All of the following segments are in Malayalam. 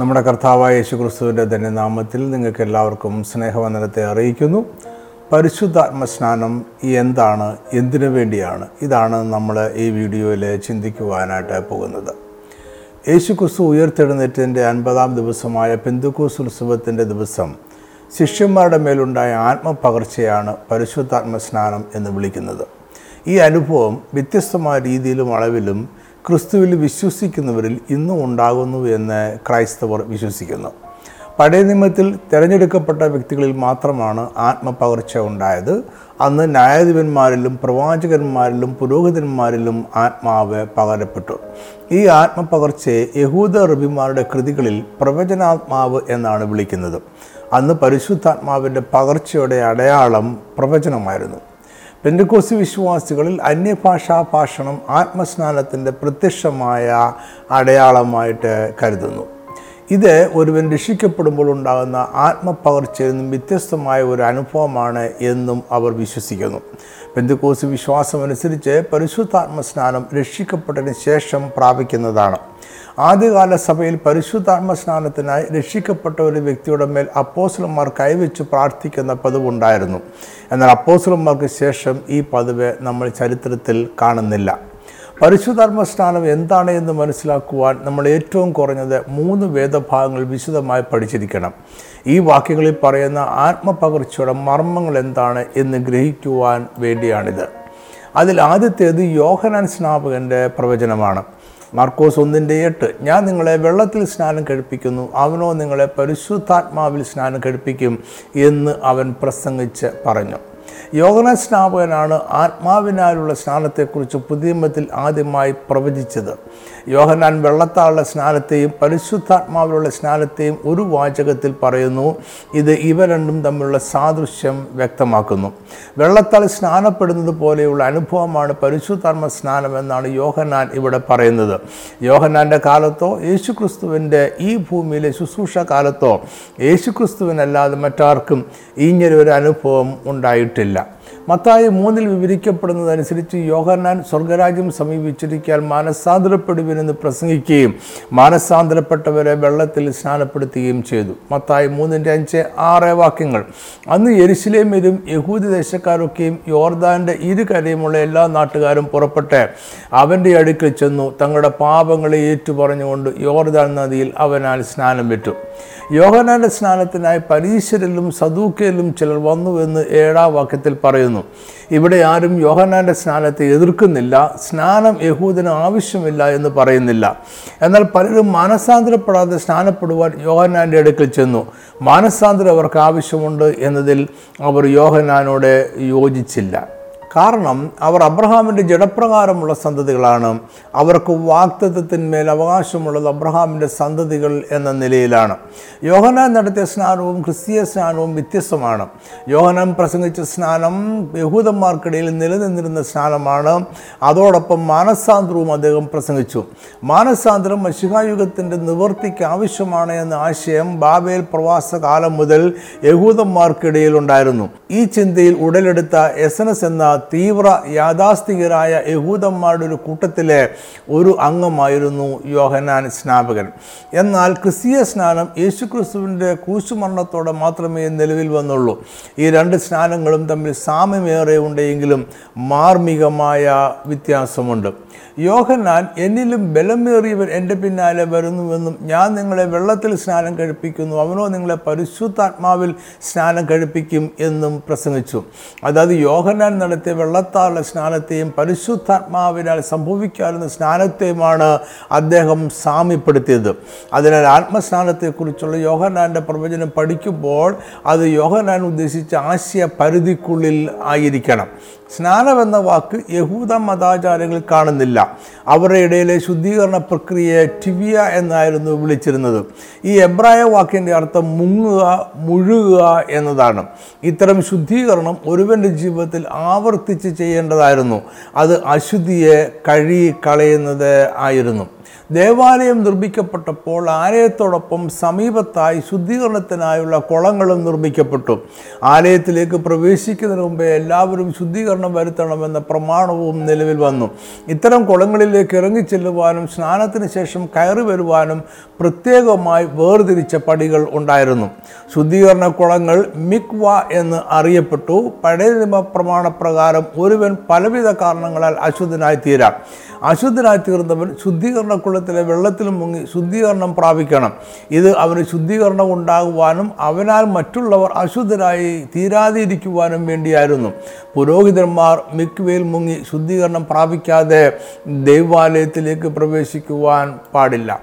നമ്മുടെ കർത്താവായ യേശുക്രിസ്തുവിന്റെ തന്നെ നാമത്തിൽ നിങ്ങൾക്ക് എല്ലാവർക്കും സ്നേഹവന്ദനത്തെ അറിയിക്കുന്നു. പരിശുദ്ധാത്മ സ്നാനം എന്താണ്? എന്തിനു വേണ്ടിയാണ്? ഇതാണ് നമ്മൾ ഈ വീഡിയോയിൽ ചിന്തിക്കുവാനായിട്ട് പോകുന്നത്. യേശുക്രിസ്തു ഉയർത്തെഴുന്നേറ്റിന്റെ അൻപതാം ദിവസമായ പെന്തുക്കൂസ് ഉത്സവത്തിന്റെ ദിവസം ശിഷ്യന്മാരുടെ മേലുണ്ടായ ആത്മപകർച്ചയാണ് പരിശുദ്ധാത്മ സ്നാനം എന്ന് വിളിക്കുന്നത്. ഈ അനുഭവം വ്യത്യസ്തമായ രീതിയിലും അളവിലും ക്രിസ്തുവിൽ വിശ്വസിക്കുന്നവരിൽ ഇന്നും ഉണ്ടാകുന്നു എന്ന് ക്രൈസ്തവർ വിശ്വസിക്കുന്നു. പഴയ നിയമത്തിൽ തിരഞ്ഞെടുക്കപ്പെട്ട വ്യക്തികളിൽ മാത്രമാണ് ആത്മപകർച്ച ഉണ്ടായത്. അന്ന് ന്യായാധിപന്മാരിലും പ്രവാചകന്മാരിലും പുരോഹിതന്മാരിലും ആത്മാവ് പകരപ്പെട്ടു. ഈ ആത്മപകർച്ചയെ യഹൂദ റബിമാരുടെ കൃതികളിൽ പ്രവചനാത്മാവ് എന്നാണ് വിളിക്കുന്നത്. അന്ന് പരിശുദ്ധാത്മാവിന്റെ പകർച്ചയുടെ അടയാളം പ്രവചനമായിരുന്നു. പെൻഡക്കോസി വിശ്വാസികളിൽ അന്യഭാഷാ ഭാഷണം ആത്മസ്നാനത്തിന്റെ പ്രത്യക്ഷമായ അടയാളമായിട്ട് കരുതുന്നു. ഇത് ഒരുവൻ രക്ഷിക്കപ്പെടുമ്പോൾ ഉണ്ടാകുന്ന ആത്മപകർച്ചയിൽ നിന്നും വ്യത്യസ്തമായ ഒരു അനുഭവമാണ് എന്നും അവർ വിശ്വസിക്കുന്നു. ബന്ധുക്കോസ് വിശ്വാസമനുസരിച്ച് പരിശുദ്ധാത്മസ്നാനം രക്ഷിക്കപ്പെട്ടതിന് ശേഷം പ്രാപിക്കുന്നതാണ്. ആദ്യകാല സഭയിൽ പരിശുദ്ധാത്മ സ്നാനത്തിനായി രക്ഷിക്കപ്പെട്ട ഒരു വ്യക്തിയുടെ മേൽ അപ്പോസലന്മാർ കൈവച്ച് പ്രാർത്ഥിക്കുന്ന പതിവുണ്ടായിരുന്നു. എന്നാൽ അപ്പോസലന്മാർക്ക് ശേഷം ഈ പതിവ് നമ്മൾ ചരിത്രത്തിൽ കാണുന്നില്ല. പരിശുദ്ധാത്മ സ്നാനം എന്താണ് എന്ന് മനസ്സിലാക്കുവാൻ നമ്മൾ ഏറ്റവും കുറഞ്ഞത് മൂന്ന് വേദഭാഗങ്ങൾ വിശദമായി പഠിച്ചിരിക്കണം. ഈ വാക്യങ്ങളിൽ പറയുന്ന ആത്മപകർച്ചയുടെ മർമ്മങ്ങൾ എന്താണ് എന്ന് ഗ്രഹിക്കുവാൻ വേണ്ടിയാണിത്. അതിൽ ആദ്യത്തേത് യോഹനാൻ സ്നാപകന്റെ പ്രവചനമാണ്. മാർക്കോസ് ഒന്നിന്റെ എട്ട്. ഞാൻ നിങ്ങളെ വെള്ളത്തിൽ സ്നാനം കഴിപ്പിക്കുന്നു. അവനോ നിങ്ങളെ പരിശുദ്ധാത്മാവിൽ സ്നാനം കഴിപ്പിക്കും എന്ന് അവൻ പ്രസംഗിച്ച് പറഞ്ഞു. യോഗന സ്നാപകനാണ് ആത്മാവിനാലുള്ള സ്നാനത്തെക്കുറിച്ച് പുതിയമത്തിൽ ആദ്യമായി പ്രവചിച്ചത്. യോഹനാൻ വെള്ളത്താളുള്ള സ്നാനത്തെയും പരിശുദ്ധാത്മാവിലുള്ള സ്നാനത്തെയും ഒരു വാചകത്തിൽ പറയുന്നു ഇത് ഇവ രണ്ടും തമ്മിലുള്ള സാദൃശ്യം വ്യക്തമാക്കുന്നു. വെള്ളത്താൽ സ്നാനപ്പെടുന്നത് പോലെയുള്ള അനുഭവമാണ് പരിശുദ്ധാത്മ സ്നാനം എന്നാണ് യോഹനാൻ ഇവിടെ പറയുന്നത്. യോഹനാന്റെ കാലത്തോ യേശുക്രിസ്തുവിന്റെ ഈ ഭൂമിയിലെ ശുശ്രൂഷ കാലത്തോ യേശുക്രിസ്തുവിനല്ലാതെ മറ്റാർക്കും ഇങ്ങനൊരു അനുഭവം ഉണ്ടായിട്ടില്ല. മത്തായി മൂന്നിൽ വിവരിക്കപ്പെടുന്നതനുസരിച്ച് യോഹന്നാൻ സ്വർഗരാജ്യം സമീപിച്ചിരിക്കാൻ മാനസാന്തരപ്പെടുവിനെന്ന് പ്രസംഗിക്കുകയും മാനസാന്തരപ്പെട്ടവരെ വെള്ളത്തിൽ സ്നാനപ്പെടുത്തുകയും ചെയ്തു. മത്തായി മൂന്നിന്റെ അഞ്ച് ആറ് വാക്യങ്ങൾ. അന്ന് യെരുശലേമിലും യഹൂദി ദേശക്കാരൊക്കെയും യോർദാന്റെ ഇരുകരയുമുള്ള എല്ലാ നാട്ടുകാരും പുറപ്പെട്ട് അവന്റെ അടുക്കൽ ചെന്നു. തങ്ങളുടെ പാപങ്ങളെ ഏറ്റുപറഞ്ഞുകൊണ്ട് യോർദാൻ നദിയിൽ അവനാൽ സ്നാനം വിട്ടു. യോഹനാന്റെ സ്നാനത്തിനായി പരീശരിലും സദൂക്കയിലും ചിലർ വന്നുവെന്ന് ഏഴാം വാക്യത്തിൽ പറയുന്നു. ഇവിടെ ആരും യോഹന്നാന്റെ സ്നാനത്തെ എതിർക്കുന്നില്ല. സ്നാനം യഹൂദന് ആവശ്യമില്ല എന്ന് പറയുന്നില്ല. എന്നാൽ പലരും മാനസാന്തരപ്പെടാതെ സ്നാനപ്പെടുവാൻ യോഹന്നാന്റെ അടുക്കൽ ചെന്നു. മാനസാന്തരം അവർക്ക് ആവശ്യമുണ്ട് എന്നതിൽ അവർ യോഹനാനോട് യോജിച്ചില്ല. കാരണം അവർ അബ്രഹാമിന്റെ ജഡപ്രകാരമുള്ള സന്തതികളാണ്. അവർക്ക് വാക്തത്വത്തിന്മേൽ അവകാശമുള്ളത് അബ്രഹാമിന്റെ സന്തതികൾ എന്ന നിലയിലാണ്. യോഹനാൻ നടത്തിയ സ്നാനവും ക്രിസ്തീയ സ്നാനവും വ്യത്യസ്തമാണ്. യോഹനാൻ പ്രസംഗിച്ച സ്നാനം യഹൂദന്മാർക്കിടയിൽ നിലനിന്നിരുന്ന സ്നാനമാണ്. അതോടൊപ്പം മാനസാന്തരവും അദ്ദേഹം പ്രസംഗിച്ചു. മാനസാന്തരം മഷികായുഗത്തിന്റെ നിവൃത്തിക്ക് ആവശ്യമാണ് എന്ന ആശയം ബാബേൽ പ്രവാസ കാലം മുതൽ യഹൂദന്മാർക്കിടയിൽ ഉണ്ടായിരുന്നു. ഈ ചിന്തയിൽ ഉടലെടുത്ത എസ് എന്ന തീവ്ര യാഥാസ്ഥികരായ യഹൂദന്മാരുടെ ഒരു കൂട്ടത്തിലെ ഒരു അംഗമായിരുന്നു യോഹനാൻ സ്നാപകൻ. എന്നാൽ ക്രിസ്തീയ സ്നാനം യേശുക്രിസ്തുവിന്റെ കൂശുമരണത്തോടെ മാത്രമേ നിലവിൽ വന്നുള്ളൂ. ഈ രണ്ട് സ്നാനങ്ങളും തമ്മിൽ സാമ്യമേറെ ഉണ്ടെങ്കിലും മാർമികമായ വ്യത്യാസമുണ്ട്. യോഹന്നാൻ എന്നിലും ബലമേറിയവൻ എന്റെ പിന്നാലെ വരുന്നുവെന്നും ഞാൻ നിങ്ങളെ വെള്ളത്തിൽ സ്നാനം കഴിപ്പിക്കുന്നു അവനോ നിങ്ങളെ പരിശുദ്ധാത്മാവിൽ സ്നാനം കഴിപ്പിക്കും എന്നും പ്രസംഗിച്ചു. അതായത് യോഹന്നാൻ നടത്തിയ വെള്ളത്താലുള്ള സ്നാനത്തെയും പരിശുദ്ധാത്മാവിനാൽ സംഭവിക്കാവുന്ന സ്നാനത്തെയുമാണ് അദ്ദേഹം സാമ്യപ്പെടുത്തിയത്. അതിനാൽ ആത്മസ്നാനത്തെക്കുറിച്ചുള്ള യോഹന്നാന്റെ പ്രവചനം പഠിക്കുമ്പോൾ അത് യോഹന്നാൻ ഉദ്ദേശിച്ച ആശയ പരിധിക്കുള്ളിൽ ആയിരിക്കണം. സ്നാനം എന്ന വാക്ക് യഹൂദ മതാചാരങ്ങൾ കാണുന്നില്ല. അവരുടെ ഇടയിലെ ശുദ്ധീകരണ പ്രക്രിയയെ ടിവിയ എന്നായിരുന്നു വിളിച്ചിരുന്നത്. ഈ എബ്രായ വാക്കിന്റെ അർത്ഥം മുങ്ങുക മുഴുകുക എന്നതാണ്. ഇത്തരം ശുദ്ധീകരണം ഒരുവന്റെ ജീവിതത്തിൽ ആവർത്തിച്ച് ചെയ്യേണ്ടതായിരുന്നു. അത് അശുദ്ധിയെ കഴി കളയുന്നത് ആയിരുന്നു. ദേവാലയം നിർമ്മിക്കപ്പെട്ടപ്പോൾ ആലയത്തോടൊപ്പം സമീപത്തായി ശുദ്ധീകരണത്തിനായുള്ള കുളങ്ങളും നിർമ്മിക്കപ്പെട്ടു. ആലയത്തിലേക്ക് പ്രവേശിക്കുന്നതിന് മുമ്പേ എല്ലാവരും ശുദ്ധീകരണം വരുത്തണമെന്ന പ്രമാണവും നിലവിൽ വന്നു. ഇത്തരം കുളങ്ങളിലേക്ക് ഇറങ്ങിച്ചെല്ലുവാനും സ്നാനത്തിന് ശേഷം കയറി വരുവാനും പ്രത്യേകമായി വേർതിരിച്ച പടികൾ ഉണ്ടായിരുന്നു. ശുദ്ധീകരണ കുളങ്ങൾ മിക്വ എന്ന് അറിയപ്പെട്ടു. പഴയ നിയമ പ്രമാണപ്രകാരം ഒരുവൻ പലവിധ കാരണങ്ങളാൽ അശുദ്ധനായി തീരാം. അശുദ്ധനായി തീർന്നവൻ ശുദ്ധീകരണ കുളത്തിലെ വെള്ളത്തിൽ മുങ്ങി ശുദ്ധീകരണം പ്രാപിക്കണം. ഇത് അവന് ശുദ്ധീകരണം ഉണ്ടാകുവാനും അവനാൽ മറ്റുള്ളവർ അശുദ്ധരായി തീരാതിരിക്കുവാനും വേണ്ടിയായിരുന്നു. പുരോഹിതന്മാർ മിക്വയിൽ മുങ്ങി ശുദ്ധീകരണം പ്രാപിക്കാതെ ദൈവാലയത്തിലേക്ക് പ്രവേശിക്കുവാൻ പാടില്ല.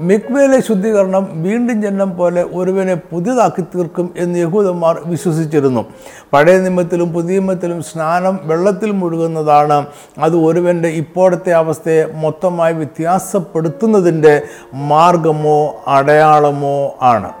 മിക്വേലെ ശുദ്ധീകരണം വീണ്ടും ജന്മം പോലെ ഒരുവനെ പുതിയതാക്കി തീർക്കും എന്ന് യഹൂദന്മാർ വിശ്വസിച്ചിരുന്നു. പഴയ നിയമത്തിലും പുതിയ നിയമത്തിലും സ്നാനം വെള്ളത്തിൽ മുഴുകുന്നതാണ്. അത് ഒരുവന്റെ ഇപ്പോഴത്തെ അവസ്ഥയെ മൊത്തമായി വ്യത്യാസപ്പെടുത്തുന്നതിന്റെ മാർഗമോ അടയാളമോ ആണ്.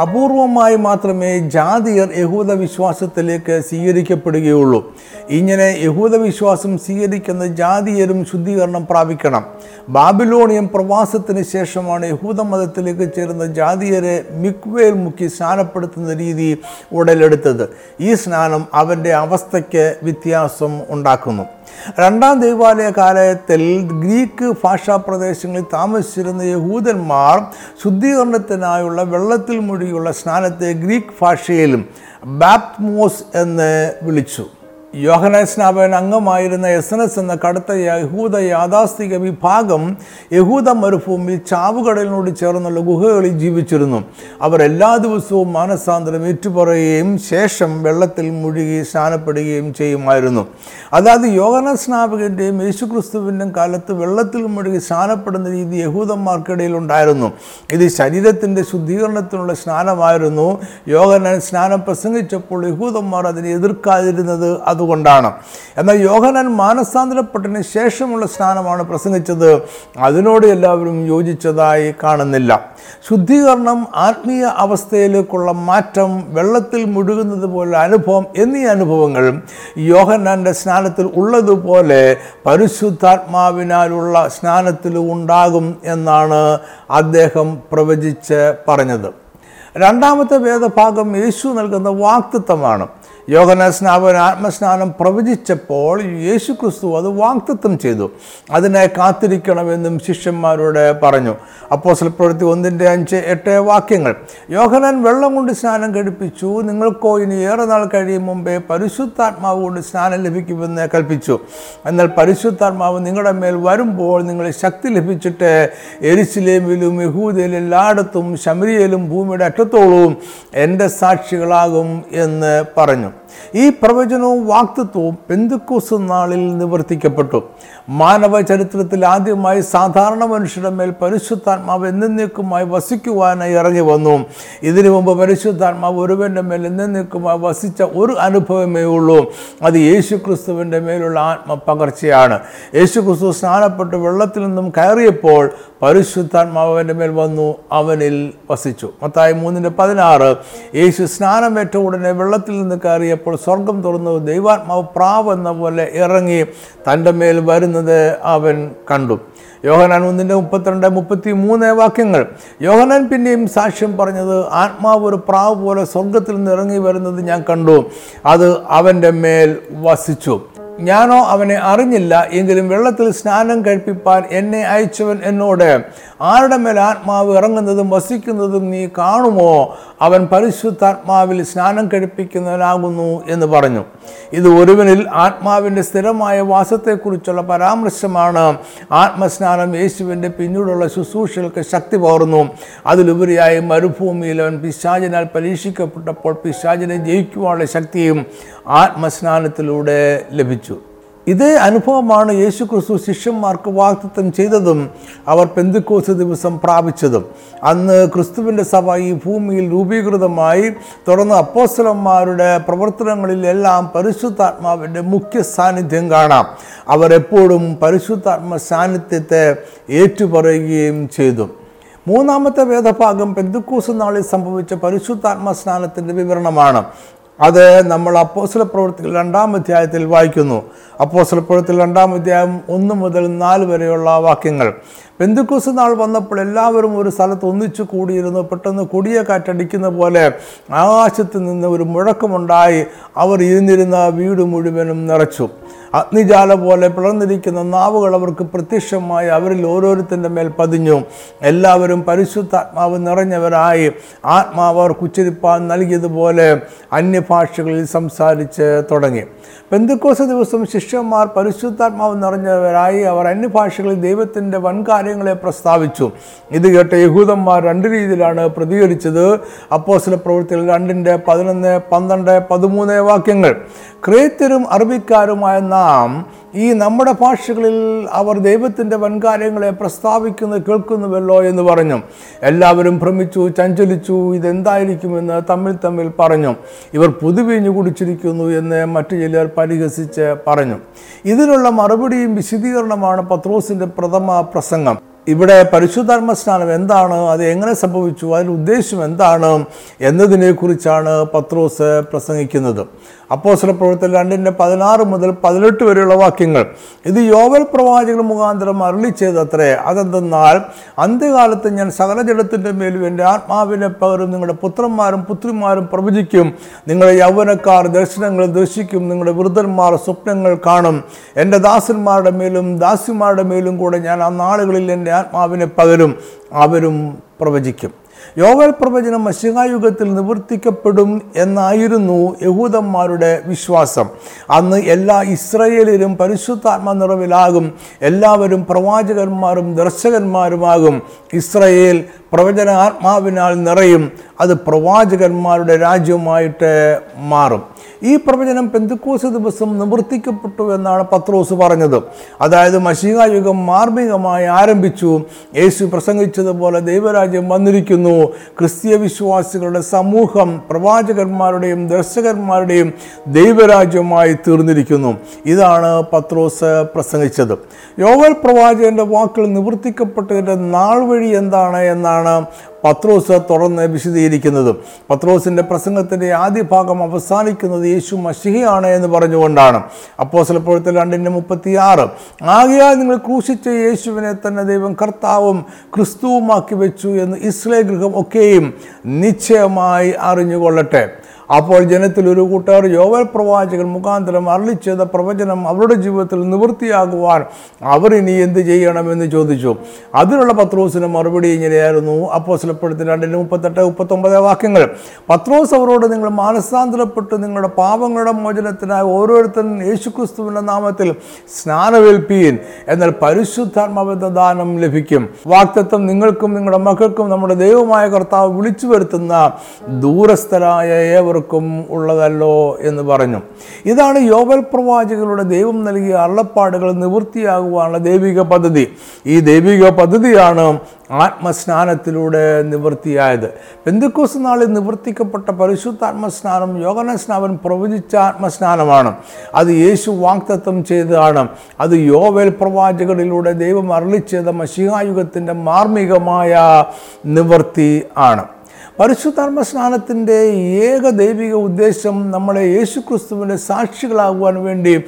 അപൂർവമായി മാത്രമേ ജാതിയർ യഹൂദ വിശ്വാസത്തിലേക്ക് സ്വീകരിക്കപ്പെടുകയുള്ളൂ. ഇങ്ങനെ യഹൂദ വിശ്വാസം സ്വീകരിക്കുന്ന ജാതിയരും ശുദ്ധീകരണം പ്രാപിക്കണം. ബാബിലോണിയൻ പ്രവാസത്തിന് ശേഷമാണ് യഹൂദ മതത്തിലേക്ക് ചേരുന്ന ജാതിയരെ മിക്വേൽ മുക്കി സ്നാനപ്പെടുത്തുന്ന രീതി ഉടലെടുത്തത്. ഈ സ്നാനം അവന്റെ അവസ്ഥയ്ക്ക് വ്യത്യാസം ഉണ്ടാക്കുന്നു. രണ്ടാം ദേവാലയ കാലത്തിൽ ഗ്രീക്ക് ഭാഷാ പ്രദേശങ്ങളിൽ താമസിച്ചിരുന്ന യഹൂദന്മാർ ശുദ്ധീകരണത്തിനായുള്ള വെള്ളത്തിൽ മുഴുകിയുള്ള സ്നാനത്തെ ഗ്രീക്ക് ഭാഷയിലും ബാപ്മോസ് എന്ന് വിളിച്ചു. യോഹനാൻ സ്നാപകൻ അംഗമായിരുന്ന എസ് എന്ന കടുത്ത യഹൂദ യാഥാസ്ഥിക വിഭാഗം യഹൂദ മരുഭൂമിയിൽ ചാവുകടലിനോട് ചേർന്നുള്ള ഗുഹകളിൽ ജീവിച്ചിരുന്നു. അവർ എല്ലാ ദിവസവും മാനസാന്തരം ഏറ്റുപറയുകയും ശേഷം വെള്ളത്തിൽ മുഴുകി സ്നാനപ്പെടുകയും ചെയ്യുമായിരുന്നു. അതായത് യോഹന സ്നാപകന്റെയും യേശുക്രിസ്തുവിന്റെയും കാലത്ത് വെള്ളത്തിൽ മുഴുകി സ്നാനപ്പെടുന്ന രീതി യഹൂദന്മാർക്കിടയിൽ ഉണ്ടായിരുന്നു. ഇത് ശരീരത്തിന്റെ ശുദ്ധീകരണത്തിനുള്ള സ്നാനമായിരുന്നു. യോഹനാൻ സ്നാനം പ്രസംഗിച്ചപ്പോൾ യഹൂദന്മാർ അതിനെ എതിർക്കാതിരുന്നത് അതുകൊണ്ടാണ്. എന്നാൽ യോഹനാൻ മാനസാന്തരപ്പെട്ടതിന് ശേഷമുള്ള സ്നാനമാണ് പ്രസംഗിച്ചത്. അതിനോട് എല്ലാവരും യോജിച്ചതായി കാണുന്നില്ല. ശുദ്ധീകരണം ആത്മീയ അവസ്ഥയിലേക്കുള്ള മാറ്റം വെള്ളത്തിൽ മുഴുകുന്നത് പോലുള്ള അനുഭവം എന്നീ അനുഭവങ്ങൾ യോഹന്നാന്റെ സ്നാനത്തിൽ ഉള്ളതുപോലെ പരിശുദ്ധാത്മാവിനാലുള്ള സ്നാനത്തിലും ഉണ്ടാകും എന്നാണ് അദ്ദേഹം പ്രവചിച്ച് പറഞ്ഞത്. രണ്ടാമത്തെ വേദഭാഗം യേശു നൽകുന്ന വാക്തത്വമാണ്. യോഗന സ്നാപന ആത്മസ്നാനം പ്രവചിച്ചപ്പോൾ യേശു ക്രിസ്തു അത് വാക്തത്വം ചെയ്തു. അതിനെ കാത്തിരിക്കണമെന്നും ശിഷ്യന്മാരോട് പറഞ്ഞു. അപ്പോൾ പ്രവൃത്തി ഒന്നിന്റെ അഞ്ച് എട്ട് വാക്യങ്ങൾ. യോഹനാൻ വെള്ളം കൊണ്ട് സ്നാനം കഴിപ്പിച്ചു. നിങ്ങൾക്കോ ഇനി ഏറെ നാൾ കഴിയും മുമ്പേ പരിശുദ്ധാത്മാവ് കൊണ്ട് സ്നാനം ലഭിക്കുമെന്ന് കൽപ്പിച്ചു. എന്നാൽ പരിശുദ്ധാത്മാവ് നിങ്ങളുടെ മേൽ വരുമ്പോൾ നിങ്ങൾ ശക്തി ലഭിച്ചിട്ട് എരിശിലേമിലും യഹൂദയിലും എല്ലായിടത്തും ശമരിയയിലും ഭൂമിയുടെ അറ്റത്തോളവും എന്റെ സാക്ഷികളാകും എന്ന് പറഞ്ഞു. out. ഈ പ്രവചനവും വാക്തത്വവും പെന്തുക്കൂസ് നാളിൽ നിവർത്തിക്കപ്പെട്ടു. മാനവ ചരിത്രത്തിൽ ആദ്യമായി സാധാരണ മനുഷ്യരുടെ മേൽ പരിശുദ്ധാത്മാവ് എന്നേക്കുമായി വസിക്കുവാനായി ഇറങ്ങി വന്നു. ഇതിനു മുമ്പ് പരിശുദ്ധാത്മാവ് ഒരുവന്റെ മേൽ എന്നേക്കുമായി വസിച്ച ഒരു അനുഭവമേ ഉള്ളൂ. അത് യേശു ക്രിസ്തുവിന്റെ മേലുള്ള ആത്മപകർച്ചയാണ് യേശു ക്രിസ്തു സ്നാനപ്പെട്ട് വെള്ളത്തിൽ നിന്നും കയറിയപ്പോൾ പരിശുദ്ധാത്മാവ് അവന്റെ മേൽ വന്നു അവനിൽ വസിച്ചു. മത്തായി മൂന്നിന്റെ പതിനാറ് യേശു സ്നാനമേറ്റ ഉടനെ വെള്ളത്തിൽ നിന്ന് കയറിയപ്പോൾ സ്വർഗം തുറന്നു ദൈവാത്മാവ് പ്രാവ് എന്ന പോലെ ഇറങ്ങി തന്റെ മേൽ വരുന്നത് അവൻ കണ്ടു. യോഹനാൻ ഒന്നിന്റെ മുപ്പത്തിരണ്ട് മുപ്പത്തി മൂന്ന് വാക്യങ്ങൾ. യോഹനാൻ പിന്നെയും സാക്ഷ്യം പറഞ്ഞത് ആത്മാവ് ഒരു പ്രാവ് പോലെ സ്വർഗത്തിൽ നിന്ന് ഇറങ്ങി വരുന്നത് ഞാൻ കണ്ടു. അത് അവന്റെ മേൽ വസിച്ചു. ഞാനോ അവനെ അറിഞ്ഞില്ല എങ്കിലും വെള്ളത്തിൽ സ്നാനം കഴിപ്പിപ്പാൻ എന്നെ അയച്ചവൻ എന്നോട് ആരുടെ മേൽ ആത്മാവ് ഇറങ്ങുന്നതും വസിക്കുന്നതും നീ കാണുമോ? അവൻ പരിശുദ്ധാത്മാവിൽ സ്നാനം കഴിപ്പിക്കുന്നവനാകുന്നു എന്ന് പറഞ്ഞു. ഇത് ഒരുവനിൽ ആത്മാവിന്റെ സ്ഥിരമായ വാസത്തെക്കുറിച്ചുള്ള പരാമർശമാണ്. ആത്മസ്നാനം യേശുവിന്റെ പിന്നീടുള്ള ശുശ്രൂഷകൾക്ക് ശക്തി പകർന്നു. അതിലുപരിയായി മരുഭൂമിയിൽ അവൻ പിശാചിനാൽ പരീക്ഷിക്കപ്പെട്ടപ്പോൾ പിശാചിനെ ജയിക്കുവാനുള്ള ശക്തിയും ആത്മസ്നാനത്തിലൂടെ ലഭിച്ചു. ഇതേ അനുഭവമാണ് യേശു ക്രിസ്തു ശിഷ്യന്മാർക്ക് വാഗ്ദത്തം ചെയ്തതും അവർ പെന്തുക്കോസ് ദിവസം പ്രാപിച്ചതും. അന്ന് ക്രിസ്തുവിന്റെ സഭ ഈ ഭൂമിയിൽ രൂപീകൃതമായി. തുടർന്ന് അപ്പോസ്തലന്മാരുടെ പ്രവർത്തനങ്ങളിലെല്ലാം പരിശുദ്ധാത്മാവിന്റെ മുഖ്യ സാന്നിധ്യം കാണാം. അവർ എപ്പോഴും പരിശുദ്ധാത്മ സാന്നിധ്യത്തെ ഏറ്റുപറയുകയും ചെയ്തു. മൂന്നാമത്തെ വേദഭാഗം പെന്തുക്കൂസ് നാളിൽ സംഭവിച്ച പരിശുദ്ധാത്മ സ്നാനത്തിന്റെ വിവരണമാണ്. അത് നമ്മൾ അപ്പോസ്ല പ്രവൃത്തികൾ രണ്ടാം അധ്യായത്തിൽ വായിക്കുന്നു. അപ്പോസ്ല പ്രവൃത്തികൾ രണ്ടാം അധ്യായം ഒന്ന് മുതൽ നാല് വരെയുള്ള വാക്യങ്ങൾ. പെന്തുക്കൂസ് നാൾ വന്നപ്പോൾ എല്ലാവരും ഒരു സ്ഥലത്ത് ഒന്നിച്ചു കൂടിയിരുന്നു. പെട്ടെന്ന് കൊടിയ കാറ്റടിക്കുന്ന പോലെ ആകാശത്ത് നിന്ന് ഒരു മുഴക്കമുണ്ടായി. അവർ ഇരുന്നിരുന്ന വീട് മുഴുവനും നിറച്ചു. അഗ്നിജാല പോലെ പിളർന്നിരിക്കുന്ന നാവുകൾ അവർക്ക് പ്രത്യക്ഷമായി അവരിൽ ഓരോരുത്തന്റെ മേൽ പതിഞ്ഞു. എല്ലാവരും പരിശുദ്ധാത്മാവ് നിറഞ്ഞവരായി ആത്മാവ് അവർക്ക് ഉച്ചരിപ്പാൻ നൽകിയതുപോലെ അന്യഭാഷകളിൽ സംസാരിച്ച് തുടങ്ങി. പെന്തുക്കോസ ദിവസം ശിഷ്യന്മാർ പരിശുദ്ധാത്മാവ് നിറഞ്ഞവരായി അവർ അന്യഭാഷകളിൽ ദൈവത്തിന്റെ വൻകാര്യങ്ങളെ പ്രസ്താവിച്ചു. ഇത് കേട്ട യഹൂദന്മാർ രണ്ട് രീതിയിലാണ് പ്രതികരിച്ചത്. അപ്പോസിലെ പ്രവൃത്തികൾ രണ്ടിന്റെ പതിനൊന്ന് പന്ത്രണ്ട് പതിമൂന്ന് വാക്യങ്ങൾ. ക്രേത്യരും അറബിക്കാരുമായ നാം ഈ നമ്മുടെ ഭാഷകളിൽ അവർ ദൈവത്തിന്റെ വൻകാര്യങ്ങളെ പ്രസ്താവിക്കുന്നു കേൾക്കുന്നുവല്ലോ എന്ന് പറഞ്ഞു. എല്ലാവരും ഭ്രമിച്ചു ചഞ്ചലിച്ചു ഇതെന്തായിരിക്കുമെന്ന് തമ്മിൽ തമ്മിൽ പറഞ്ഞു. ഇവർ പുതുവീഞ്ഞു കുടിച്ചിരിക്കുന്നു എന്ന് മറ്റു ചിലർ പരിഹസിച്ച് പറഞ്ഞു. ഇതിനുള്ള മറുപടിയും വിശദീകരണമാണ് പത്രോസിന്റെ പ്രഥമ പ്രസംഗം. ഇവിടെ പരിശുദ്ധാത്മ സ്നാനം എന്താണ്? അത് എങ്ങനെ സംഭവിച്ചു? അതിന്റെ ഉദ്ദേശം എന്താണ്? എന്നതിനെക്കുറിച്ചാണ് പത്രോസ് പ്രസംഗിക്കുന്നത്. അപ്പോസ്ല പ്രവർത്തനം രണ്ടിന്റെ പതിനാറ് മുതൽ പതിനെട്ട് വരെയുള്ള വാക്യങ്ങൾ. ഇത് യോവൽ പ്രവാചകൻ മുഖാന്തരം അരളി ചെയ്തത്രേ അതെന്തെന്നാൽ അന്ത്യകാലത്ത് ഞാൻ സകല ജഡത്തിന്റെ മേലും എന്റെ ആത്മാവിനെ പകരും നിങ്ങളുടെ പുത്രന്മാരും പുത്രിമാരും പ്രവചിക്കും. നിങ്ങളുടെ യൗവനക്കാർ ദർശനങ്ങൾ ദർശിക്കും. നിങ്ങളുടെ വൃദ്ധന്മാർ സ്വപ്നങ്ങൾ കാണും. എന്റെ ദാസന്മാരുടെ മേലും ദാസിമാരുടെ മേലും കൂടെ ഞാൻ ആ നാളുകളിൽ എന്റെ ആത്മാവിനെ പകരും അവരും പ്രവചിക്കും. യോവൽ പ്രവചനം മഷികായുഗത്തിൽ നിവർത്തിക്കപ്പെടും എന്നായിരുന്നു യഹൂദന്മാരുടെ വിശ്വാസം. അന്ന് എല്ലാ ഇസ്രയേലിലും പരിശുദ്ധാത്മ നിറവിലാകും. എല്ലാവരും പ്രവാചകന്മാരും ദർശകന്മാരുമാകും. ഇസ്രയേൽ പ്രവചന ആത്മാവിനാൽ നിറയും. അത് പ്രവാചകന്മാരുടെ രാജ്യമായിട്ട് മാറും. ഈ പ്രവചനം പെന്തുക്കോസ് ദിവസം നിവർത്തിക്കപ്പെട്ടു എന്നാണ് പത്രോസ് പറഞ്ഞത്. അതായത് മഷികായുഗം മാർമികമായി ആരംഭിച്ചു. യേശു പ്രസംഗിച്ചതുപോലെ ദൈവരാജ്യം വന്നിരിക്കുന്നു. ക്രിസ്തീയ വിശ്വാസികളുടെ സമൂഹം പ്രവാചകന്മാരുടെയും ദർശകന്മാരുടെയും ദൈവരാജ്യമായി തീർന്നിരിക്കുന്നു. ഇതാണ് പത്രോസ് പ്രസംഗിച്ചത്. യോവൽ പ്രവാചകന്റെ വാക്കുകൾ നിവർത്തിക്കപ്പെട്ടതിന്റെ നാൾ വഴി എന്താണ് എന്നാണ് പത്രോസ് തുടർന്ന് വിശദീകരിക്കുന്നത് പത്രോസിന്റെ പ്രസംഗത്തിന്റെ ആദ്യ ഭാഗം അവസാനിക്കുന്നത് യേശു മഷിഹയാണ് എന്ന് പറഞ്ഞുകൊണ്ടാണ്. അപ്പോൾ ചിലപ്പോഴത്തെ രണ്ടിന്റെ മുപ്പത്തിയാറ്. ആകെയാൽ നിങ്ങൾ ക്രൂശിച്ച യേശുവിനെ തന്നെ ദൈവം കർത്താവും ക്രിസ്തുവുമാക്കി വെച്ചു എന്ന് ഇസ്ലേ ഗൃഹം ഒക്കെയും നിശ്ചയമായി അറിഞ്ഞുകൊള്ളട്ടെ. അപ്പോൾ ജനത്തിൽ ഒരു കൂട്ടർ യോവൽ പ്രവാചകൻ മുഖാന്തരം അരളി പ്രവചനം അവരുടെ ജീവിതത്തിൽ നിവൃത്തിയാകുവാൻ അവർ ഇനി എന്ത് ചെയ്യണമെന്ന് ചോദിച്ചു. അതിനുള്ള പത്രോസിന് മറുപടി ഇങ്ങനെയായിരുന്നു. അപ്പോൾ ചിലപ്പോഴത്തെ രണ്ടിന് മുപ്പത്തെട്ട് മുപ്പത്തൊമ്പത് വാക്യങ്ങൾ. പത്രോസ് അവരോട് നിങ്ങൾ മാനസാന്തരപ്പെട്ട് നിങ്ങളുടെ പാപങ്ങളുടെ മോചനത്തിനായി ഓരോരുത്തരും യേശുക്രിസ്തുവിന്റെ നാമത്തിൽ സ്നാനമേൽപ്പീൻ എന്നാൽ പരിശുദ്ധാത്മാവിന്റെ ദാനം ലഭിക്കും. വാക്തത്വം നിങ്ങൾക്കും നിങ്ങളുടെ മക്കൾക്കും നമ്മുടെ ദൈവമായ കർത്താവ് വിളിച്ചു വരുത്തുന്ന ദൂരസ്ഥരായ ഉള്ളതല്ലോ എന്ന് പറഞ്ഞു. ഇതാണ് യോവൽ പ്രവാചകരുടെ ദൈവം നൽകിയ അള്ളപ്പാടുകൾ നിവൃത്തിയാകുവാനുള്ള ദൈവിക പദ്ധതി. ഈ ദൈവിക പദ്ധതിയാണ് ആത്മസ്നാനത്തിലൂടെ നിവൃത്തിയായത്. പെന്തുക്കോസ് നാളിൽ നിവർത്തിക്കപ്പെട്ട പരിശുദ്ധാത്മസ്നാനം യോഗന സ്നാവൻ പ്രവചിച്ച ആത്മസ്നാനമാണ്. അത് യേശു വാക്തത്വം ചെയ്തതാണ്. അത് യോവേൽ പ്രവാചകരിലൂടെ ദൈവം അരളിച്ചത് മഷികായുഗത്തിന്റെ മാർമികമായ നിവൃത്തി ആണ്. പരിശുദ്ധാത്മ സ്നാനത്തിന്റെ ഏക ദൈവിക ഉദ്ദേശം നമ്മളെ യേശുക്രിസ്തുവിന്റെ സാക്ഷികളാകുവാൻ വേണ്ടി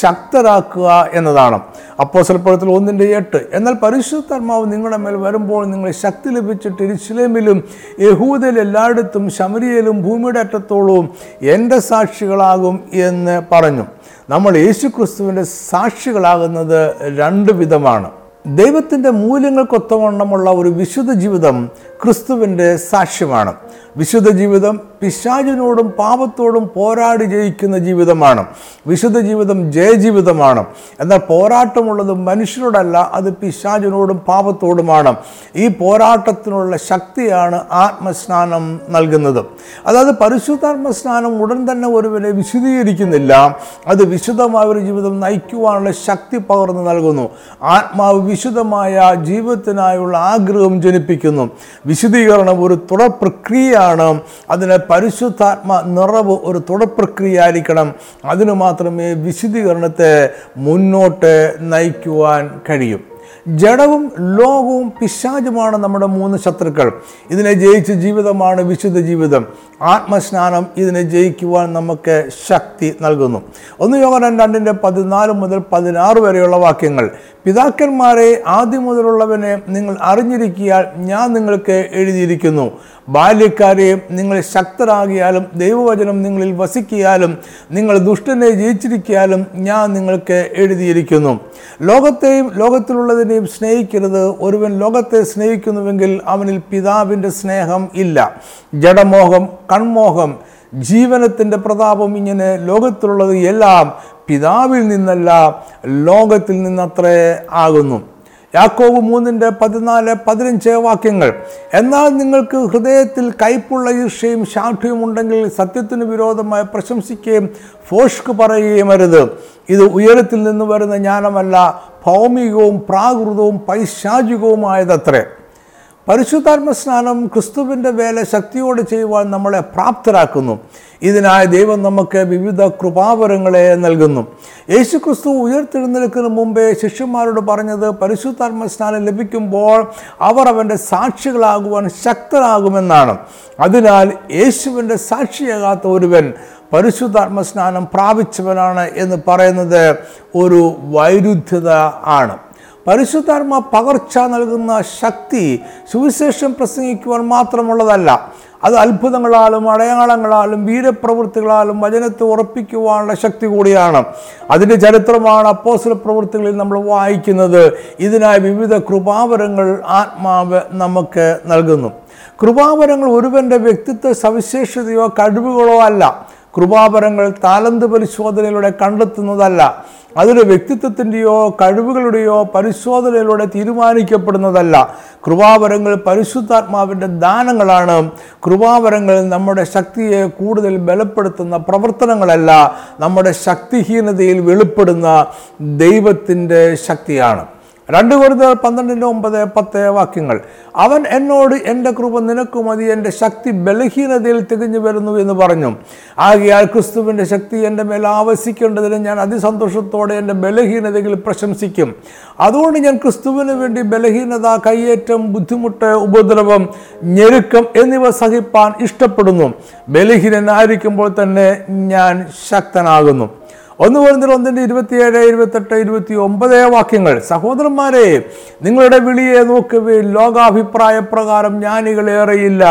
ശക്തരാക്കുക എന്നതാണ്. അപ്പോൾ സ്വൽപ്പത്തിൽ ഒന്നിന്റെ എട്ട് എന്നാൽ പരിശുദ്ധാത്മാവ് നിങ്ങളുടെ മേൽ വരുമ്പോൾ നിങ്ങൾ ശക്തി ലഭിച്ചിട്ട് ഇരിശിലേമിലും യഹൂദയിൽ എല്ലായിടത്തും ശമരിയയിലും ഭൂമിയുടെ അറ്റത്തോളവും എന്റെ സാക്ഷികളാകും എന്ന് പറഞ്ഞു. നമ്മൾ യേശുക്രിസ്തുവിന്റെ സാക്ഷികളാകുന്നത് രണ്ട് വിധമാണ്. ദൈവത്തിന്റെ മൂല്യങ്ങൾക്കൊത്തവണ്ണമുള്ള ഒരു വിശുദ്ധ ജീവിതം ക്രിസ്തുവിന്റെ സാക്ഷ്യമാണ്. വിശുദ്ധ ജീവിതം പിശാചിനോടും പാപത്തോടും പോരാടി ജയിക്കുന്ന ജീവിതമാണ്. വിശുദ്ധ ജീവിതം ജയജീവിതമാണ്. എന്നാൽ പോരാട്ടമുള്ളത് മനുഷ്യരോടല്ല അത് പിശാചിനോടും പാപത്തോടുമാണ്. ഈ പോരാട്ടത്തിനുള്ള ശക്തിയാണ് ആത്മസ്നാനം നൽകുന്നത്. അതായത് പരിശുദ്ധാത്മ സ്നാനം ഉടൻ തന്നെ ഒരുവനെ വിശദീകരിക്കുന്നില്ല അത് വിശുദ്ധമായ ഒരു ജീവിതം നയിക്കുവാനുള്ള ശക്തി പകർന്നു നൽകുന്നു. ആത്മാവ് വിശുദ്ധമായ ജീവിതത്തിനായുള്ള ആഗ്രഹം ജനിപ്പിക്കുന്നു. വിശുദ്ധീകരണം ഒരു തുടർ പ്രക്രിയയാണ് അതിന് പരിശുദ്ധാത്മ നിറവ് ഒരു തുടർ പ്രക്രിയ ആയിരിക്കണം അതിനു മാത്രമേ വിശുദ്ധീകരണത്തെ മുന്നോട്ട് നയിക്കുവാൻ കഴിയും. ജഡവും ലോകവും പിശാചുമാണ് നമ്മുടെ മൂന്ന് ശത്രുക്കൾ. ഇതിനെ ജയിച്ച ജീവിതമാണ് വിശുദ്ധ ജീവിതം. ആത്മസ്നാനം ഇതിനെ ജയിക്കുവാൻ നമുക്ക് ശക്തി നൽകുന്നു. ഒന്ന് യോഗനം രണ്ടിന്റെ പതിനാല് മുതൽ പതിനാറ് വരെയുള്ള വാക്യങ്ങൾ. പിതാക്കന്മാരെ ആദ്യം മുതലുള്ളവനെ നിങ്ങൾ അറിഞ്ഞിരിക്കിയാൽ ഞാൻ നിങ്ങൾക്ക് എഴുതിയിരിക്കുന്നു. ബാല്യക്കാരെയും നിങ്ങൾ ശക്തരാകിയാലും ദൈവവചനം നിങ്ങളിൽ വസിക്കിയാലും നിങ്ങൾ ദുഷ്ടനെ ജയിച്ചിരിക്കിയാലും ഞാൻ നിങ്ങൾക്ക് എഴുതിയിരിക്കുന്നു. ലോകത്തെയും ലോകത്തിലുള്ളതിനെയും സ്നേഹിക്കരുത്. ഒരുവൻ ലോകത്തെ സ്നേഹിക്കുന്നുവെങ്കിൽ അവനിൽ പിതാവിന്റെ സ്നേഹം ഇല്ല. ജഡമോഹം കൺമോഹം ജീവനത്തിന്റെ പ്രതാപം ഇങ്ങനെ ലോകത്തിലുള്ളത് എല്ലാം പിതാവിൽ നിന്നല്ല ലോകത്തിൽ നിന്നത്രേ ആകുന്നു. യാക്കോബ് മൂന്നിന്റെ പതിനാല് പതിനഞ്ച് വാക്യങ്ങൾ. എന്നാൽ നിങ്ങൾക്ക് ഹൃദയത്തിൽ കയ്പുള്ള ഈർഷയും ശാഠ്യവും ഉണ്ടെങ്കിൽ സത്യത്തിന് വിരോധമായി പ്രശംസിക്കുകയും ഫോഷ്ക്ക് പറയുകയും അരുത്. ഇത് ഉയരത്തിൽ നിന്ന് വരുന്ന ജ്ഞാനമല്ല ഭൗമികവും പ്രാകൃതവും പൈശാചികവുമായതത്രേ. പരിശുദ്ധാത്മ സ്നാനം ക്രിസ്തുവിന്റെ വേല ശക്തിയോടെ ചെയ്യുവാൻ നമ്മളെ പ്രാപ്തരാക്കുന്നു. ഇതിനായി ദൈവം നമുക്ക് വിവിധ കൃപാവരങ്ങളെ നൽകുന്നു. യേശു ക്രിസ്തു ഉയർത്തെഴുന്നേൽക്കുന്നതിന് മുമ്പേ ശിഷ്യന്മാരോട് പറഞ്ഞത് പരിശുദ്ധാത്മ സ്നാനം ലഭിക്കുമ്പോൾ അവർ അവന്റെ സാക്ഷികളാകുവാൻ ശക്തരാകുമെന്നാണ്. അതിനാൽ യേശുവിന്റെ സാക്ഷിയാകാത്ത ഒരുവൻ പരിശുദ്ധാത്മ സ്നാനം പ്രാപിച്ചവനാണ് എന്ന് പറയുന്നത് ഒരു വൈരുദ്ധ്യത ആണ്. പരിശുദ്ധാത്മ പകർച്ച നൽകുന്ന ശക്തി സുവിശേഷം പ്രസംഗിക്കുവാൻ മാത്രമുള്ളതല്ല. അത് അത്ഭുതങ്ങളാലും അടയാളങ്ങളാലും വീരപ്രവൃത്തികളാലും വചനത്തെ ഉറപ്പിക്കുവാനുള്ള ശക്തി കൂടിയാണ്. അതിന്റെ ചരിത്രമാണ് അപ്പോസല പ്രവൃത്തികളിൽ നമ്മൾ വായിക്കുന്നത്. ഇതിനായി വിവിധ കൃപാവരങ്ങൾ ആത്മാവ് നമുക്ക് നൽകുന്നു. കൃപാവരങ്ങൾ ഒരുവന്റെ വ്യക്തിത്വ സവിശേഷതയോ കഴിവുകളോ അല്ല. കൃപാപരങ്ങൾ താലന്ത് പരിശോധനയിലൂടെ കണ്ടെത്തുന്നതല്ല അതൊരു വ്യക്തിത്വത്തിന്റെയോ കഴിവുകളുടെയോ പരിശോധനയിലൂടെ തീരുമാനിക്കപ്പെടുന്നതല്ല. കൃപാവരങ്ങൾ പരിശുദ്ധാത്മാവിന്റെ ദാനങ്ങളാണ്. കൃപാവരങ്ങൾ നമ്മുടെ ശക്തിയെ കൂടുതൽ ബലപ്പെടുത്തുന്ന പ്രവർത്തനങ്ങളല്ല നമ്മുടെ ശക്തിഹീനതയിൽ വെളിപ്പെടുന്ന ദൈവത്തിന്റെ ശക്തിയാണ്. രണ്ട് കൂടുതൽ പന്ത്രണ്ടിന്റെ ഒമ്പത് പത്ത് വാക്യങ്ങൾ. അവൻ എന്നോട് എന്റെ കൃപ നിനക്ക് മതി എന്റെ ശക്തി ബലഹീനതയിൽ തികഞ്ഞു വരുന്നു എന്ന് പറഞ്ഞു. ആകയാൽ ക്രിസ്തുവിന്റെ ശക്തി എന്റെ മേൽ ആവശിക്കേണ്ടതിന് ഞാൻ അതിസന്തോഷത്തോടെ എന്റെ ബലഹീനതയിൽ പ്രശംസിക്കും. അതുകൊണ്ട് ഞാൻ ക്രിസ്തുവിന് വേണ്ടി ബലഹീനത കയ്യേറ്റം ബുദ്ധിമുട്ട് ഉപദ്രവം ഞെരുക്കം എന്നിവ സഹിപ്പാൻ ഇഷ്ടപ്പെടുന്നു. ബലഹീനനായിരിക്കുമ്പോൾ തന്നെ ഞാൻ ശക്തനാകുന്നു. ഒന്ന് പറഞ്ഞാൽ ഒന്നിന്റെ ഇരുപത്തിയേഴ് ഇരുപത്തെട്ട് ഇരുപത്തി ഒമ്പത് വാക്യങ്ങൾ. സഹോദരന്മാരെ നിങ്ങളുടെ വിളിയെ നോക്കവേ ലോകാഭിപ്രായ പ്രകാരം ജ്ഞാനികളേറെയില്ല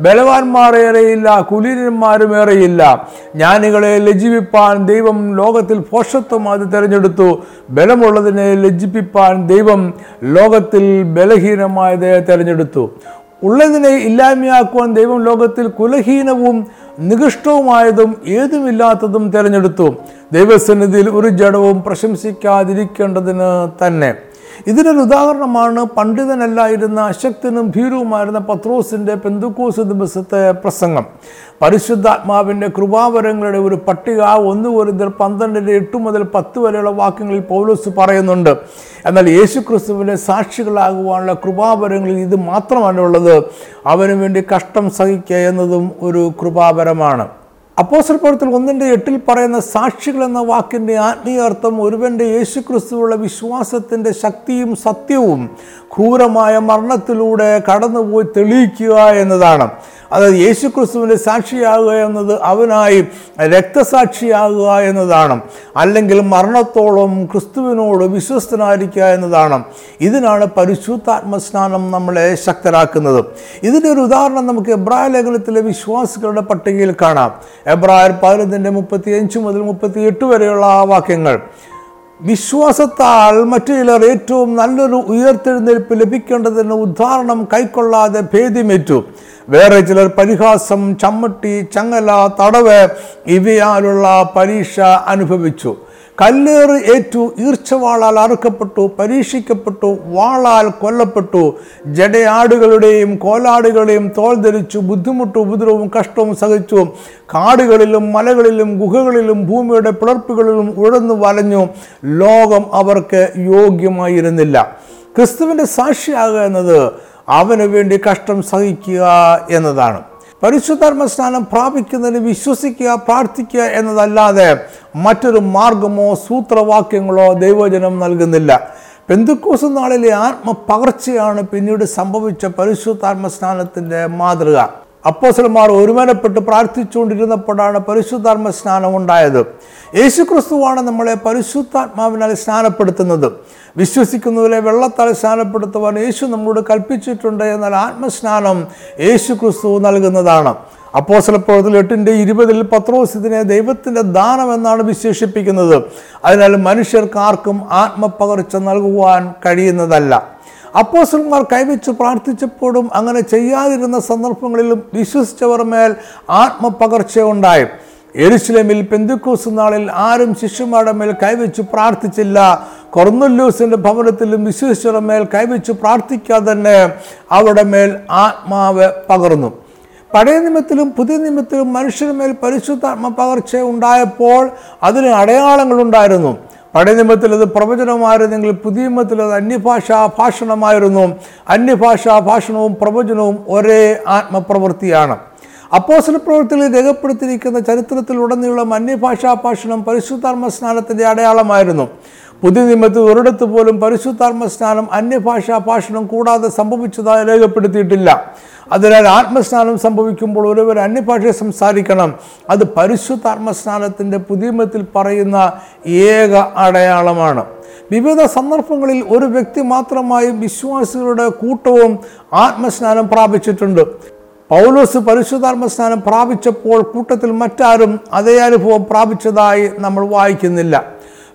ബലവാന്മാരേറെയില്ല കുലീനന്മാരും ഏറെയില്ല. ജ്ഞാനികളെ ലജ്ജിപ്പിപ്പാൻ ദൈവം ലോകത്തിൽ പോഷത്വം അത് തിരഞ്ഞെടുത്തു. ബലമുള്ളതിനെ ലജ്ജിപ്പിപ്പാൻ ദൈവം ലോകത്തിൽ ബലഹീനമായത് തിരഞ്ഞെടുത്തു. ഉള്ളതിനെ ഇല്ലായ്മയാക്കുവാൻ ദൈവം ലോകത്തിൽ കുലഹീനവും നികൃഷ്ടവുമായതും ഏതുമില്ലാത്തതും തിരഞ്ഞെടുത്തു. ദൈവസന്നിധിയിൽ ഒരു ജഡവും പ്രശംസിക്കാതിരിക്കേണ്ടതിന് തന്നെ. ഇതിനൊരു ഉദാഹരണമാണ് പണ്ഡിതനല്ലായിരുന്ന അശക്തനും ഭീരുവുമായിരുന്ന പത്രോസിന്റെ പെന്തുക്കോസ് ദിവസത്തെ പ്രസംഗം. പരിശുദ്ധാത്മാവിന്റെ കൃപാവരങ്ങളുടെ ഒരു പട്ടിക ഒന്ന് ഒരു പന്ത്രണ്ടിന്റെ എട്ട് മുതൽ പത്ത് വരെയുള്ള വാക്യങ്ങളിൽ പൗലോസ് പറയുന്നുണ്ട്. എന്നാൽ യേശു ക്രിസ്തുവിന്റെ സാക്ഷികളാകുവാനുള്ള കൃപാവരങ്ങളിൽ ഇത് മാത്രമല്ല ഉള്ളത്. അവന് വേണ്ടി കഷ്ടം സഹിക്കുക എന്നതും ഒരു കൃപാവരമാണ്. അപ്പോസ്റ്റൽ പ്രവർത്തനം ഒന്നിന്റെ എട്ടിൽ പറയുന്ന സാക്ഷികൾ എന്ന വാക്കിന്റെ ആത്മീയാർത്ഥം ഒരുവന്റെ യേശുക്രിസ്തുവുള്ള വിശ്വാസത്തിന്റെ ശക്തിയും സത്യവും ക്രൂരമായ മരണത്തിലൂടെ കടന്നുപോയി തെളിയിക്കുക എന്നതാണ്. അതായത് യേശു ക്രിസ്തുവിന്റെ സാക്ഷിയാകുക എന്നത് അവനായി രക്തസാക്ഷിയാകുക എന്നതാണ്. അല്ലെങ്കിൽ മരണത്തോളം ക്രിസ്തുവിനോട് വിശ്വസ്തനായിരിക്കുക എന്നതാണ്. ഇതിനാണ് പരിശുദ്ധാത്മസ്നാനം നമ്മളെ ശക്തരാക്കുന്നത്. ഇതിന്റെ ഒരു ഉദാഹരണം നമുക്ക് എബ്രായ ലേഖനത്തിലെ വിശ്വാസികളുടെ പട്ടികയിൽ കാണാം. എബ്രായർ പതിനൊന്നിന്റെ മുപ്പത്തി അഞ്ച് മുതൽ മുപ്പത്തി എട്ട് വരെയുള്ള ആ വാക്യങ്ങൾ. വിശ്വാസത്താൽ മറ്റു ചിലർ ഏറ്റവും നല്ലൊരു ഉയർത്തെഴുന്നേൽപ്പ് ലഭിക്കേണ്ടതിന് ഉദാഹരണം കൈക്കൊള്ളാതെ ഭേദ്യമേറ്റു വേറെ ചിലർ പരിഹാസം ചമ്മട്ടി ചങ്ങല തടവ് ഇവയാലുള്ള പരീക്ഷ അനുഭവിച്ചു. കല്ലേറ് ഏറ്റു ഈർച്ചവാളാൽ അറുക്കപ്പെട്ടു പരീക്ഷിക്കപ്പെട്ടു വാളാൽ കൊല്ലപ്പെട്ടു. ജടയാടുകളുടെയും കോലാടുകളുടെയും തോൾ ധരിച്ചു ബുദ്ധിമുട്ടും ഉപദ്രവവും കഷ്ടവും സഹിച്ചു. കാടുകളിലും മലകളിലും ഗുഹകളിലും ഭൂമിയുടെ പിളർപ്പുകളിലും ഉഴന്നു വലഞ്ഞു. ലോകം അവർക്ക് യോഗ്യമായിരുന്നില്ല. ക്രിസ്തുവിന്റെ സാക്ഷിയാകുക എന്നത് അവന് വേണ്ടി കഷ്ടം സഹിക്കുക എന്നതാണ്. പരിശുദ്ധാത്മ സ്നാനം പ്രാപിക്കുന്നതിന് വിശ്വസിക്കുക പ്രാർത്ഥിക്കുക എന്നതല്ലാതെ മറ്റൊരു മാർഗമോ സൂത്രവാക്യങ്ങളോ ദൈവജനം നൽകുന്നില്ല. പെന്തുക്കോസ് നാളിലെ ആത്മപകർച്ചയാണ് പിന്നീട് സംഭവിച്ച പരിശുദ്ധാത്മ സ്നാനത്തിന്റെ മാതൃക. അപ്പോസലന്മാർ ഒരുമനപ്പെട്ട് പ്രാർത്ഥിച്ചുകൊണ്ടിരുന്നപ്പോഴാണ് പരിശുദ്ധാത്മ സ്നാനം ഉണ്ടായത് യേശു ക്രിസ്തുവാണ് നമ്മളെ പരിശുദ്ധാത്മാവിനാൽ സ്നാനപ്പെടുത്തുന്നത്. വിശ്വസിക്കുന്നവരെ വെള്ളത്താൽ സ്നാനപ്പെടുത്തുവാൻ യേശു നമ്മളോട് കൽപ്പിച്ചിട്ടുണ്ട് എന്നാൽ ആത്മസ്നാനം യേശു ക്രിസ്തു നൽകുന്നതാണ്. അപ്പോസല പ്രവർത്തനം എട്ടിന്റെ ഇരുപതിൽ പത്രോസ് ഇതിനെ ദൈവത്തിന്റെ ദാനം എന്നാണ് വിശേഷിപ്പിക്കുന്നത്. അതിനാൽ മനുഷ്യർക്ക് ആർക്കും ആത്മപകർച്ച നൽകുവാൻ കഴിയുന്നതല്ല. അപ്പോസന്മാർ കൈവച്ച് പ്രാർത്ഥിച്ചപ്പോഴും അങ്ങനെ ചെയ്യാതിരുന്ന സന്ദർഭങ്ങളിലും വിശ്വസിച്ചവർ മേൽ ആത്മപകർച്ച ഉണ്ടായി. എരുശിലമിൽ പെന്തുക്കോസ് നാളിൽ ആരും ശിഷ്യന്മാരുടെ മേൽ കൈവച്ച് പ്രാർത്ഥിച്ചില്ല. കൊർന്നുല്ലൂസിന്റെ ഭവനത്തിലും വിശ്വസിച്ചവരുടെ മേൽ കൈവച്ച് പ്രാർത്ഥിക്കാതെ തന്നെ അവരുടെ മേൽ ആത്മാവ് പകർന്നു. പഴയ നിമിത്തിലും പുതിയ നിമിത്തിലും മനുഷ്യന് മേൽ പരിശുദ്ധാത്മ പകർച്ച ഉണ്ടായപ്പോൾ അതിന് അടയാളങ്ങളുണ്ടായിരുന്നു പഴയ നിയമത്തിൽ അത് പ്രവചനമായിരുന്നെങ്കിൽ പുതിയ നിമത്തിൽ അത് അന്യഭാഷാ ഭാഷണമായിരുന്നു. അന്യഭാഷാ ഭാഷണവും പ്രവചനവും ഒരേ ആത്മപ്രവൃത്തിയാണ്. അപ്പോസല പ്രവൃത്തിയിൽ രേഖപ്പെടുത്തിയിരിക്കുന്ന ചരിത്രത്തിലുടനീളം അന്യഭാഷാ ഭാഷണം പരിശുദ്ധാത്മ സ്നാനത്തിന്റെ അടയാളമായിരുന്നു. പുതിയ നിയമത്തിൽ ഒരിടത്ത് പോലും പരിശുദ്ധാത്മ സ്നാനം അന്യഭാഷാ ഭാഷണം കൂടാതെ സംഭവിച്ചതായി രേഖപ്പെടുത്തിയിട്ടില്ല. അതിനാൽ ആത്മസ്നാനം സംഭവിക്കുമ്പോൾ ഒരുവർ അന്യഭാഷയെ സംസാരിക്കണം. അത് പരിശുദ്ധ ആത്മസ്നാനത്തിന്റെ പുതിയമത്തിൽ പറയുന്ന ഏക അടയാളമാണ്. വിവിധ സന്ദർഭങ്ങളിൽ ഒരു വ്യക്തി മാത്രമായും വിശ്വാസികളുടെ കൂട്ടവും ആത്മസ്നാനം പ്രാപിച്ചിട്ടുണ്ട്. പൗലോസ് പരിശുദ്ധാത്മസ്നാനം പ്രാപിച്ചപ്പോൾ കൂട്ടത്തിൽ മറ്റാരും അതേ അനുഭവം പ്രാപിച്ചതായി നമ്മൾ വായിക്കുന്നില്ല.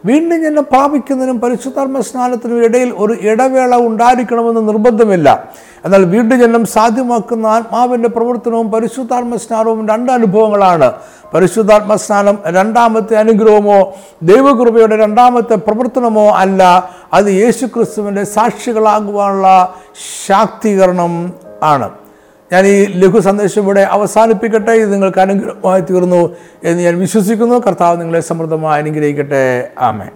വീണ്ടും ഞാൻ പ്രാപിക്കുന്നതിനും പരിശുദ്ധാത്മ സ്നാനത്തിനും ഇടയിൽ ഒരു ഇടവേള ഉണ്ടായിരിക്കണമെന്ന് നിർബന്ധമില്ല. എന്നാൽ വീണ്ടും ജനം സാധ്യമാക്കുന്ന ആത്മാവിന്റെ പ്രവർത്തനവും പരിശുദ്ധാത്മ സ്നാനവും രണ്ട് അനുഭവങ്ങളാണ്. പരിശുദ്ധാത്മ സ്നാനം രണ്ടാമത്തെ അനുഗ്രഹമോ ദൈവകൃപയുടെ രണ്ടാമത്തെ പ്രവർത്തനമോ അല്ല അത് യേശുക്രിസ്തുവിന്റെ സാക്ഷികളാകുവാനുള്ള ശാക്തീകരണം ആണ്. ഞാൻ ഈ ലഘു സന്ദേശം ഇവിടെ അവസാനിപ്പിക്കട്ടെ ഇത് നിങ്ങൾക്ക് അനുഗ്രഹമായി തീർന്നു എന്ന് ഞാൻ വിശ്വസിക്കുന്നു. കർത്താവ് നിങ്ങളെ സമൃദ്ധമായി അനുഗ്രഹിക്കട്ടെ. ആമേ